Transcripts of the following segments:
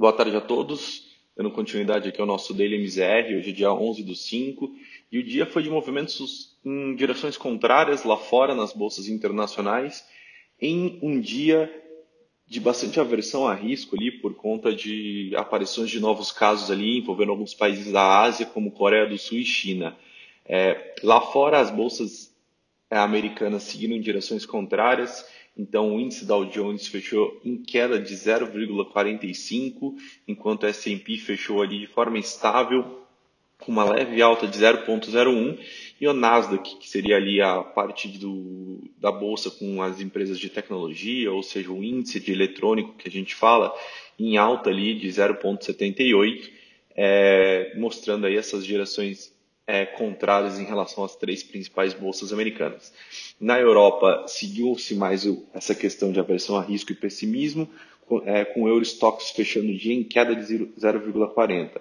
Boa tarde a todos. Dando continuidade aqui ao nosso Daily MZR, hoje é dia 11 do 5, e o dia foi de movimentos em direções contrárias lá fora, nas bolsas internacionais, em um dia de bastante aversão a risco ali, por conta de aparições de novos casos ali, envolvendo alguns países da Ásia, como Coreia do Sul e China. É, lá fora, as bolsas é, americanas seguiram em direções contrárias, então, o índice Dow Jones fechou em queda de 0,45, enquanto o S&P fechou ali de forma estável, com uma leve alta de 0,01, e o Nasdaq, que seria ali a parte do, da bolsa com as empresas de tecnologia, ou seja, o índice de eletrônico que a gente fala, em alta ali de 0,78, é, mostrando aí essas gerações é, em relação às três principais bolsas americanas. Na Europa, seguiu-se mais essa questão de aversão a risco e pessimismo, com, é, com o Eurostox fechando o dia em queda de 0,40.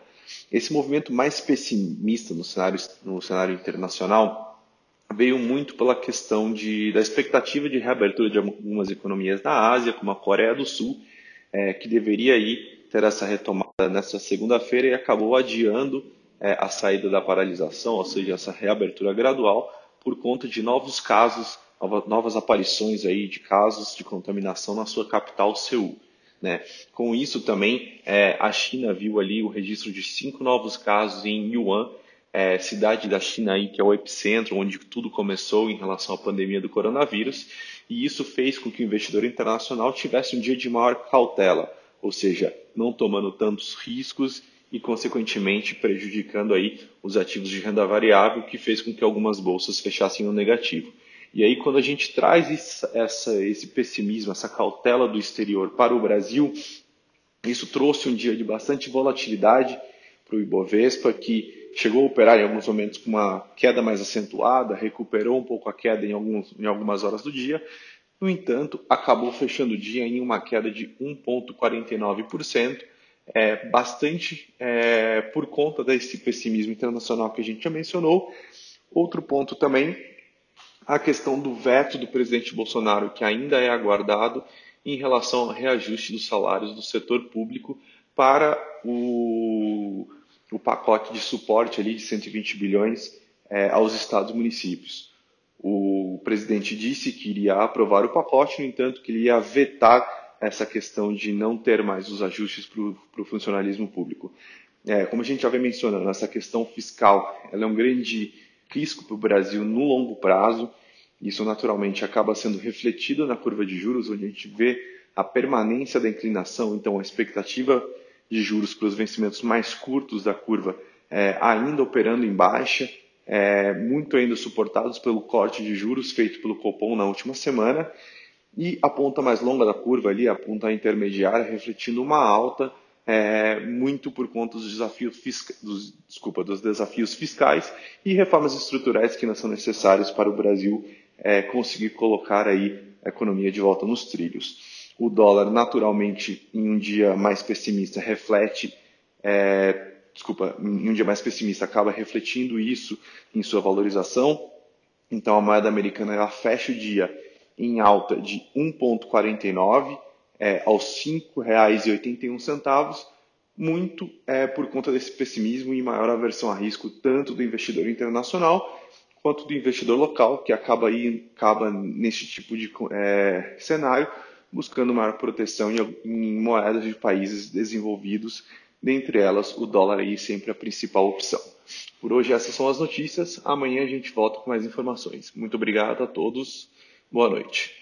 Esse movimento mais pessimista no cenário, no cenário internacional veio muito pela questão de, da expectativa de reabertura de algumas economias da Ásia, como a Coreia do Sul, é, que deveria ter essa retomada nessa segunda-feira e acabou adiando é, a saída da paralisação, ou seja, essa reabertura gradual, por conta de novos casos, novas aparições aí de casos de contaminação na sua capital, Seul. Né? Com isso também, é, a China viu ali o registro de cinco novos casos em Yuan, é, cidade da China aí que é o epicentro, onde tudo começou em relação à pandemia do coronavírus, e isso fez com que o investidor internacional tivesse um dia de maior cautela, ou seja, não tomando tantos riscos e, consequentemente, prejudicando aí os ativos de renda variável, que fez com que algumas bolsas fechassem no negativo. E aí, quando a gente traz essa, esse pessimismo, essa cautela do exterior para o Brasil, isso trouxe um dia de bastante volatilidade para o Ibovespa, que chegou a operar em alguns momentos com uma queda mais acentuada, recuperou um pouco a queda em, alguns, em algumas horas do dia. No entanto, acabou fechando o dia em uma queda de 1,49%, é, bastante é, por conta desse pessimismo internacional que a gente já mencionou. Outro ponto também, a questão do veto do presidente Bolsonaro, que ainda é aguardado em relação ao reajuste dos salários do setor público para o, o pacote de suporte ali de 120 bilhões é, aos estados e municípios. O presidente disse que iria aprovar o pacote, no entanto, que ele ia vetar essa questão de não ter mais os ajustes para o funcionalismo público. É, como a gente já vem mencionando, essa questão fiscal ela é um grande risco para o Brasil no longo prazo. Isso naturalmente acaba sendo refletido na curva de juros, onde a gente vê a permanência da inclinação, então a expectativa de juros para os vencimentos mais curtos da curva é, ainda operando em baixa, é, muito ainda suportados pelo corte de juros feito pelo Copom na última semana e a ponta mais longa da curva ali, a ponta intermediária, refletindo uma alta é, muito por conta dos desafios, fisca... dos, desculpa, dos desafios fiscais e reformas estruturais que não são necessárias para o Brasil é, conseguir colocar aí a economia de volta nos trilhos. O dólar, naturalmente, em um dia mais pessimista, reflete, é, desculpa, em um dia mais pessimista, acaba refletindo isso em sua valorização. Então, a moeda americana ela fecha o dia em alta de 1,49 é, aos R$ 5,81, muito é, por conta desse pessimismo e maior aversão a risco tanto do investidor internacional quanto do investidor local, que acaba, aí, acaba nesse tipo de é, cenário buscando maior proteção em, em moedas de países desenvolvidos, dentre elas o dólar aí sempre a principal opção. Por hoje essas são as notícias, amanhã a gente volta com mais informações. Muito obrigado a todos Boa noite.